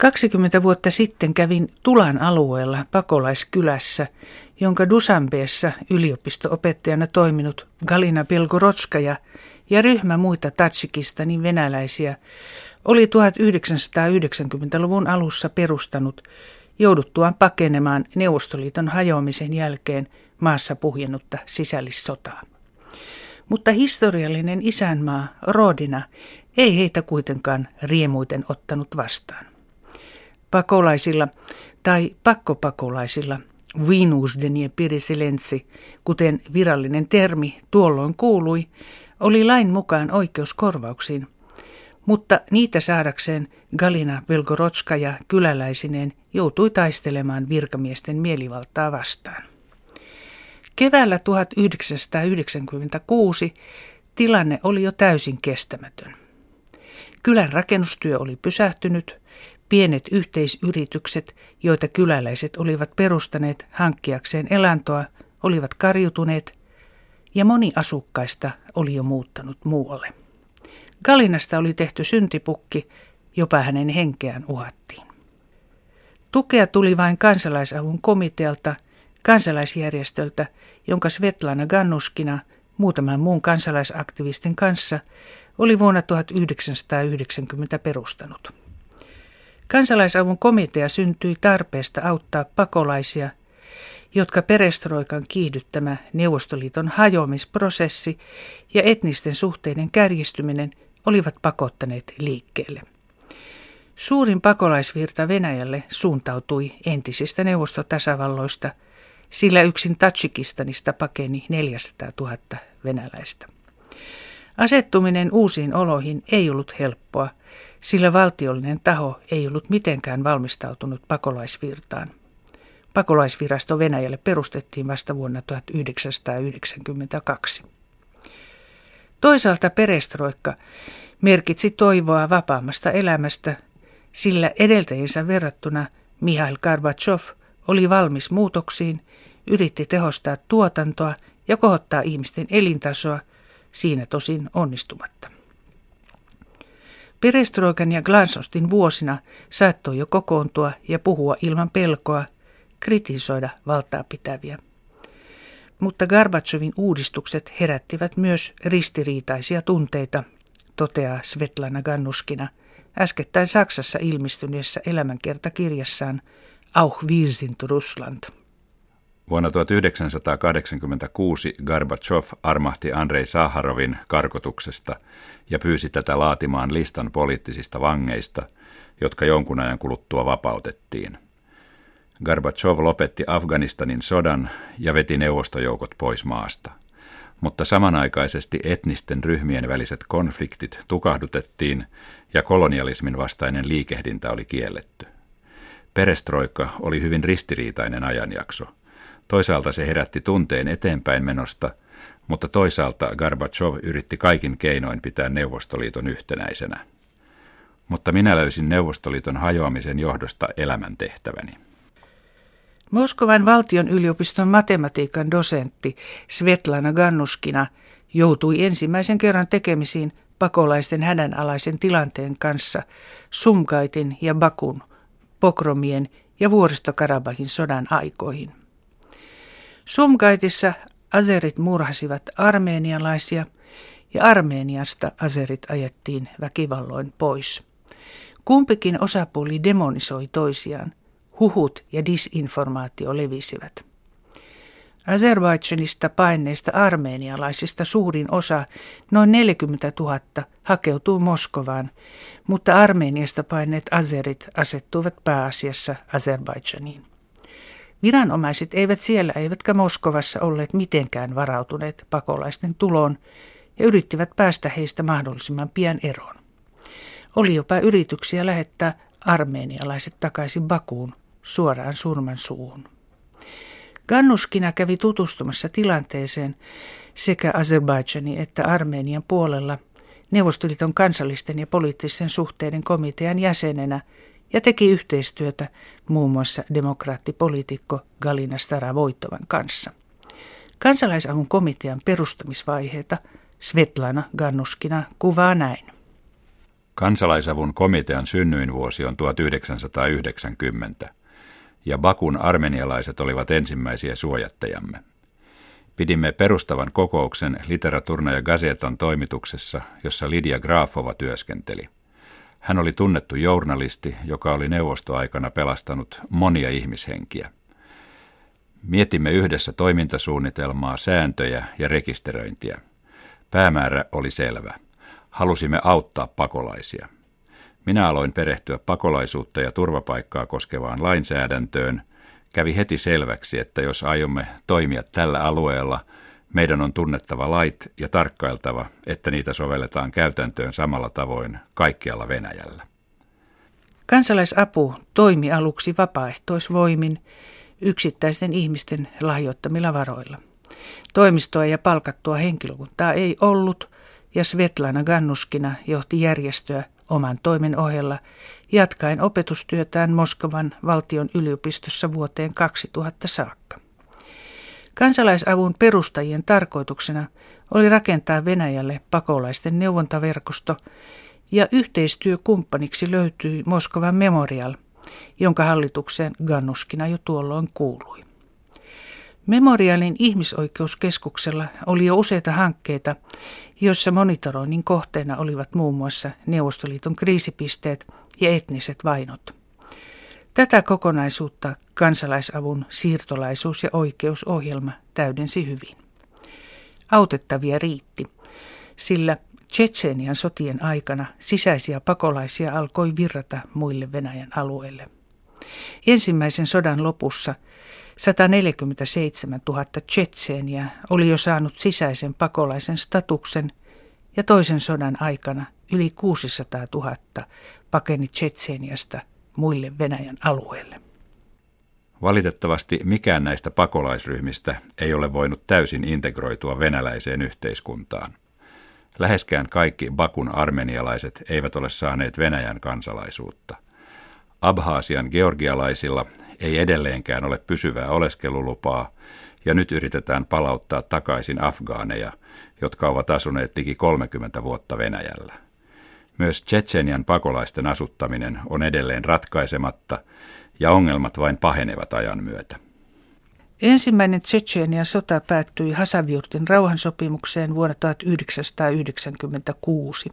20 vuotta sitten kävin Tulan alueella pakolaiskylässä, jonka Dusanbeessa yliopisto-opettajana toiminut Galina Belgorodskaja ja ryhmä muita Tatsikistanin venäläisiä oli 1990-luvun alussa perustanut jouduttuaan pakenemaan Neuvostoliiton hajoamisen jälkeen maassa puhjennutta sisällissotaa. Mutta historiallinen isänmaa, Rodina, ei heitä kuitenkaan riemuiten ottanut vastaan. Pakolaisilla tai pakkopakolaisilla, viinuusdenie pirisilentsi, kuten virallinen termi tuolloin kuului, oli lain mukaan oikeus korvauksiin, mutta niitä saadakseen Galina ja kyläläisineen joutui taistelemaan virkamiesten mielivaltaa vastaan. Keväällä 1996 tilanne oli jo täysin kestämätön. Kylän rakennustyö oli pysähtynyt, pienet yhteisyritykset, joita kyläläiset olivat perustaneet hankkiakseen elantoa, olivat karjutuneet ja moni asukkaista oli jo muuttanut muualle. Galinasta oli tehty syntipukki, jopa hänen henkeään uhattiin. Tukea tuli vain kansalaisavun komitealta, kansalaisjärjestöltä, jonka Svetlana Gannuskina muutaman muun kansalaisaktivistin kanssa oli vuonna 1990 perustanut. Kansalaisavun komitea syntyi tarpeesta auttaa pakolaisia, jotka perestroikan kiihdyttämä Neuvostoliiton hajoamisprosessi ja etnisten suhteiden kärjistyminen olivat pakottaneet liikkeelle. Suurin pakolaisvirta Venäjälle suuntautui entisistä neuvostotasavalloista, sillä yksin Tatsikistanista pakeni 400 000 venäläistä. Asettuminen uusiin oloihin ei ollut helppoa, sillä valtiollinen taho ei ollut mitenkään valmistautunut pakolaisvirtaan. Pakolaisvirasto Venäjälle perustettiin vasta vuonna 1992. Toisaalta perestroikka merkitsi toivoa vapaammasta elämästä, sillä edeltäjinsä verrattuna Mihail Gorbachev oli valmis muutoksiin, yritti tehostaa tuotantoa ja kohottaa ihmisten elintasoa, siinä tosin onnistumatta. Perestroikan ja glansostin vuosina saattoi jo kokoontua ja puhua ilman pelkoa, kritisoida valtaa pitäviä. Mutta Garbachevin uudistukset herättivät myös ristiriitaisia tunteita, toteaa Svetlana Gannuskina äskettäin Saksassa ilmestyneessä elämänkertakirjassaan Auch wir sind Russland. Vuonna 1986 Gorbachev armahti Andrei Saharovin karkotuksesta ja pyysi tätä laatimaan listan poliittisista vangeista, jotka jonkun ajan kuluttua vapautettiin. Gorbachev lopetti Afganistanin sodan ja veti neuvostojoukot pois maasta. Mutta samanaikaisesti etnisten ryhmien väliset konfliktit tukahdutettiin ja kolonialismin vastainen liikehdintä oli kielletty. Perestroikka oli hyvin ristiriitainen ajanjakso – Toisaalta se herätti tunteen eteenpäin menosta, mutta toisaalta Gorbachev yritti kaikin keinoin pitää Neuvostoliiton yhtenäisenä. Mutta minä löysin Neuvostoliiton hajoamisen johdosta elämäntehtäväni. Moskovan valtion yliopiston matematiikan dosentti Svetlana Gannuskina joutui ensimmäisen kerran tekemisiin pakolaisten hädänalaisen tilanteen kanssa Sumkaitin ja Bakun, pokromien ja vuoristokarabahin sodan aikoihin. Sumkaitissa aserit murhasivat armeenialaisia ja Armeeniasta aserit ajettiin väkivalloin pois. Kumpikin osapuoli demonisoi toisiaan. Huhut ja disinformaatio levisivät. Azerbaidžanista paineista armeenialaisista suurin osa, noin 40 000, hakeutuu Moskovaan, mutta Armeeniasta paineet azerit asettuivat pääasiassa Azerbaidžaniin. Viranomaiset eivät siellä eivätkä Moskovassa olleet mitenkään varautuneet pakolaisten tuloon ja yrittivät päästä heistä mahdollisimman pian eroon. Oli jopa yrityksiä lähettää armeenialaiset takaisin Bakuun suoraan surman suuhun. Gannuskina kävi tutustumassa tilanteeseen sekä Azerbaidžanin että Armenian puolella Neuvostoliiton kansallisten ja poliittisten suhteiden komitean jäsenenä – ja teki yhteistyötä muun muassa demokraattipoliitikko Galina Staravoittovan kanssa. Kansalaisavun komitean perustamisvaiheita Svetlana Gannuskina kuvaa näin. Kansalaisavun komitean synnyinvuosi on 1990, ja Bakun armenialaiset olivat ensimmäisiä suojattajamme. Pidimme perustavan kokouksen Literaturna ja Gazetan toimituksessa, jossa Lidia Grafova työskenteli. Hän oli tunnettu journalisti, joka oli neuvostoaikana pelastanut monia ihmishenkiä. Mietimme yhdessä toimintasuunnitelmaa, sääntöjä ja rekisteröintiä. Päämäärä oli selvä. Halusimme auttaa pakolaisia. Minä aloin perehtyä pakolaisuutta ja turvapaikkaa koskevaan lainsäädäntöön. Kävi heti selväksi, että jos aiomme toimia tällä alueella, meidän on tunnettava lait ja tarkkailtava, että niitä sovelletaan käytäntöön samalla tavoin kaikkialla Venäjällä. Kansalaisapu toimi aluksi vapaaehtoisvoimin yksittäisten ihmisten lahjoittamilla varoilla. Toimistoa ja palkattua henkilökuntaa ei ollut, ja Svetlana Gannuskina johti järjestöä oman toimen ohella, jatkaen opetustyötään Moskovan valtion yliopistossa vuoteen 2000 saakka. Kansalaisavun perustajien tarkoituksena oli rakentaa Venäjälle pakolaisten neuvontaverkosto, ja yhteistyökumppaniksi löytyi Moskovan Memorial, jonka hallitukseen Gannuskina jo tuolloin kuului. Memorialin ihmisoikeuskeskuksella oli jo useita hankkeita, joissa monitoroinnin kohteena olivat muun muassa Neuvostoliiton kriisipisteet ja etniset vainot. Tätä kokonaisuutta kansalaisavun siirtolaisuus- ja oikeusohjelma täydensi hyvin. Autettavia riitti, sillä Tsetseenian sotien aikana sisäisiä pakolaisia alkoi virrata muille Venäjän alueille. Ensimmäisen sodan lopussa 147 000 Tsetseeniä oli jo saanut sisäisen pakolaisen statuksen ja toisen sodan aikana yli 600 000 pakeni Tsetseeniasta muille Venäjän alueille. Valitettavasti mikään näistä pakolaisryhmistä ei ole voinut täysin integroitua venäläiseen yhteiskuntaan. Läheskään kaikki Bakun armenialaiset eivät ole saaneet Venäjän kansalaisuutta. Abhaasian georgialaisilla ei edelleenkään ole pysyvää oleskelulupaa, ja nyt yritetään palauttaa takaisin afgaaneja, jotka ovat asuneet liki 30 vuotta Venäjällä. Myös Tsetsenian pakolaisten asuttaminen on edelleen ratkaisematta, ja ongelmat vain pahenevat ajan myötä. Ensimmäinen Tsetseenian sota päättyi Hasaviurtin rauhansopimukseen vuonna 1996.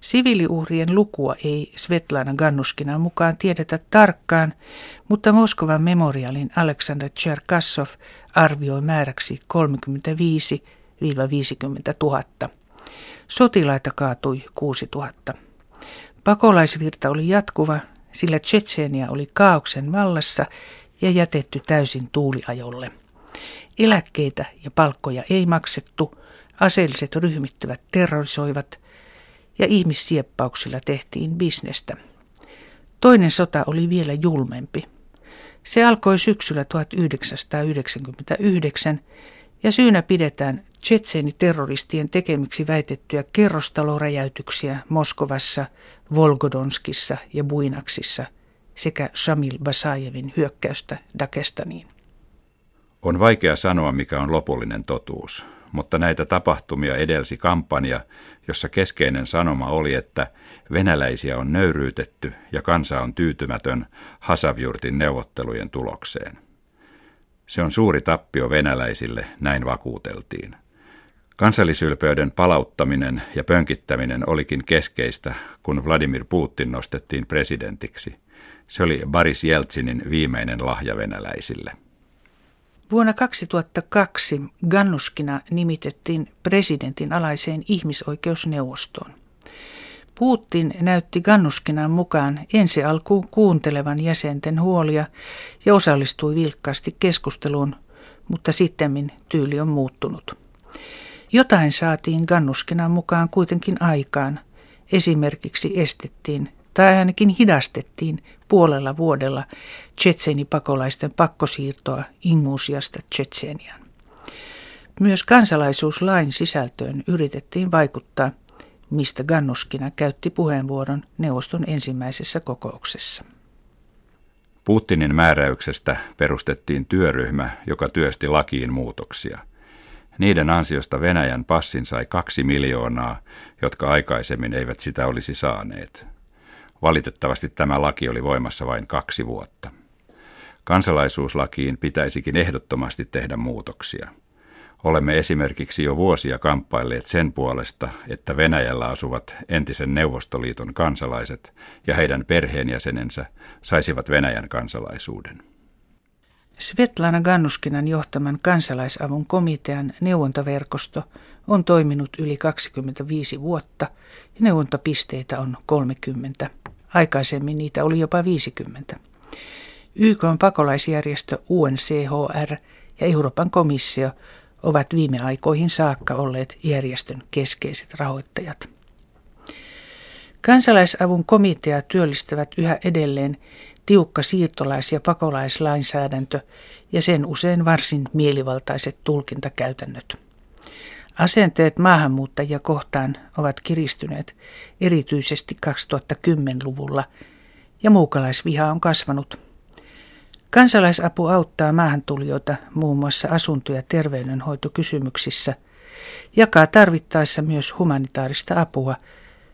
Siviiliuhrien lukua ei Svetlana Gannuskina mukaan tiedetä tarkkaan, mutta Moskovan memorialin Aleksander Cherkassov arvioi määräksi 35 50 000. Sotilaita kaatui 6 000. Pakolaisvirta oli jatkuva, sillä Tsetseenia oli kaauksen vallassa ja jätetty täysin tuuliajolle. Eläkkeitä ja palkkoja ei maksettu, aseelliset ryhmittyvät terrorisoivat ja ihmissieppauksilla tehtiin bisnestä. Toinen sota oli vielä julmempi. Se alkoi syksyllä 1999 ja syynä pidetään Tsetseeni-terroristien tekemiksi väitettyjä kerrostaloräjäytyksiä Moskovassa, Volgodonskissa ja Buinaksissa – sekä Shamil Basajevin hyökkäystä Dagestaniin. On vaikea sanoa, mikä on lopullinen totuus, mutta näitä tapahtumia edelsi kampanja, jossa keskeinen sanoma oli, että venäläisiä on nöyryytetty ja kansa on tyytymätön Hasavjurtin neuvottelujen tulokseen. Se on suuri tappio venäläisille, näin vakuuteltiin. Kansallisylpeyden palauttaminen ja pönkittäminen olikin keskeistä, kun Vladimir Putin nostettiin presidentiksi – se oli Boris Jeltsinin viimeinen lahja venäläisille. Vuonna 2002 Gannuskina nimitettiin presidentin alaiseen ihmisoikeusneuvostoon. Putin näytti Gannuskinan mukaan ensi alkuun kuuntelevan jäsenten huolia ja osallistui vilkkaasti keskusteluun, mutta sittemmin tyyli on muuttunut. Jotain saatiin Gannuskinan mukaan kuitenkin aikaan. Esimerkiksi estettiin tai ainakin hidastettiin puolella vuodella pakolaisten pakkosiirtoa Ingusiasta Tsetseenian. Myös kansalaisuuslain sisältöön yritettiin vaikuttaa, mistä Gannuskina käytti puheenvuoron neuvoston ensimmäisessä kokouksessa. Putinin määräyksestä perustettiin työryhmä, joka työsti lakiin muutoksia. Niiden ansiosta Venäjän passin sai kaksi miljoonaa, jotka aikaisemmin eivät sitä olisi saaneet. Valitettavasti tämä laki oli voimassa vain kaksi vuotta. Kansalaisuuslakiin pitäisikin ehdottomasti tehdä muutoksia. Olemme esimerkiksi jo vuosia kamppailleet sen puolesta, että Venäjällä asuvat entisen Neuvostoliiton kansalaiset ja heidän perheenjäsenensä saisivat Venäjän kansalaisuuden. Svetlana Gannuskinan johtaman kansalaisavun komitean neuvontaverkosto on toiminut yli 25 vuotta ja neuvontapisteitä on 30. Aikaisemmin niitä oli jopa 50. YK on pakolaisjärjestö UNCHR ja Euroopan komissio ovat viime aikoihin saakka olleet järjestön keskeiset rahoittajat. Kansalaisavun komitea työllistävät yhä edelleen tiukka siirtolais- ja pakolaislainsäädäntö ja sen usein varsin mielivaltaiset tulkintakäytännöt. Asenteet maahanmuuttajia kohtaan ovat kiristyneet erityisesti 2010-luvulla ja muukalaisviha on kasvanut. Kansalaisapu auttaa maahantulijoita muun muassa asunto- ja terveydenhoitokysymyksissä, jakaa tarvittaessa myös humanitaarista apua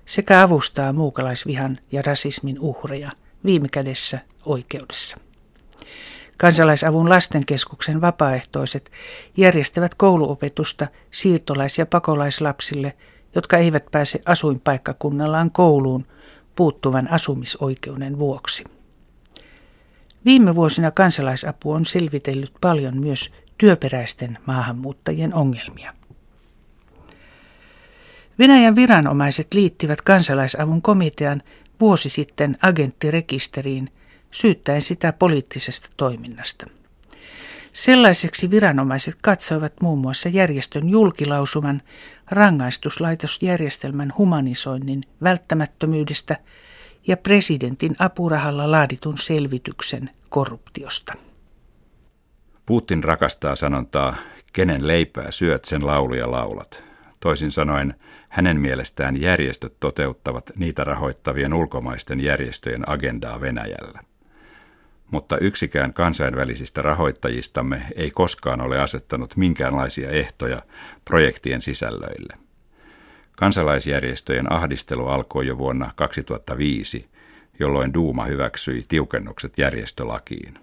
sekä avustaa muukalaisvihan ja rasismin uhreja – viime kädessä oikeudessa. Kansalaisavun lastenkeskuksen vapaaehtoiset järjestävät kouluopetusta siirtolais- ja pakolaislapsille, jotka eivät pääse asuinpaikkakunnallaan kouluun puuttuvan asumisoikeuden vuoksi. Viime vuosina kansalaisapu on selvitellyt paljon myös työperäisten maahanmuuttajien ongelmia. Venäjän viranomaiset liittivät kansalaisavun komitean vuosi sitten agenttirekisteriin syyttäen sitä poliittisesta toiminnasta. Sellaiseksi viranomaiset katsoivat muun muassa järjestön julkilausuman rangaistuslaitosjärjestelmän humanisoinnin välttämättömyydestä ja presidentin apurahalla laaditun selvityksen korruptiosta. Putin rakastaa sanontaa, kenen leipää syöt, sen lauluja laulat. Toisin sanoen, hänen mielestään järjestöt toteuttavat niitä rahoittavien ulkomaisten järjestöjen agendaa Venäjällä. Mutta yksikään kansainvälisistä rahoittajistamme ei koskaan ole asettanut minkäänlaisia ehtoja projektien sisällöille. Kansalaisjärjestöjen ahdistelu alkoi jo vuonna 2005, jolloin Duuma hyväksyi tiukennukset järjestölakiin.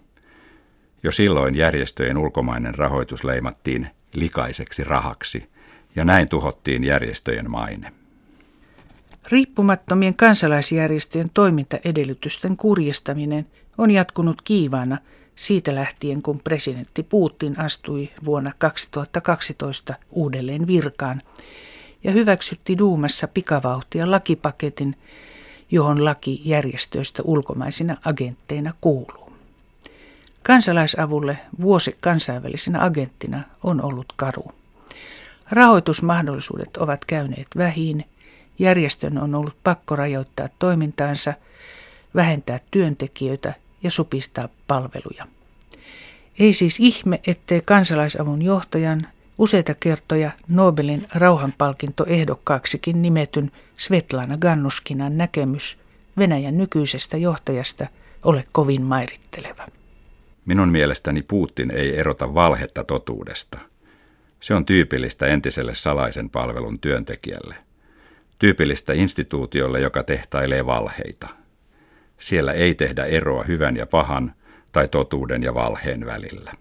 Jo silloin järjestöjen ulkomainen rahoitus leimattiin likaiseksi rahaksi – ja näin tuhottiin järjestöjen maine. Riippumattomien kansalaisjärjestöjen toimintaedellytysten kurjistaminen on jatkunut kiivaana siitä lähtien, kun presidentti Putin astui vuonna 2012 uudelleen virkaan ja hyväksytti Duumassa pikavauhtia lakipaketin, johon laki järjestöistä ulkomaisina agentteina kuuluu. Kansalaisavulle vuosi kansainvälisenä agenttina on ollut karu. Rahoitusmahdollisuudet ovat käyneet vähin, järjestön on ollut pakko rajoittaa toimintaansa, vähentää työntekijöitä ja supistaa palveluja. Ei siis ihme, ettei kansalaisavun johtajan useita kertoja Nobelin rauhanpalkintoehdokkaaksikin nimetyn Svetlana Gannuskinan näkemys Venäjän nykyisestä johtajasta ole kovin mairitteleva. Minun mielestäni Putin ei erota valhetta totuudesta – se on tyypillistä entiselle salaisen palvelun työntekijälle. Tyypillistä instituutiolle, joka tehtailee valheita. Siellä ei tehdä eroa hyvän ja pahan tai totuuden ja valheen välillä.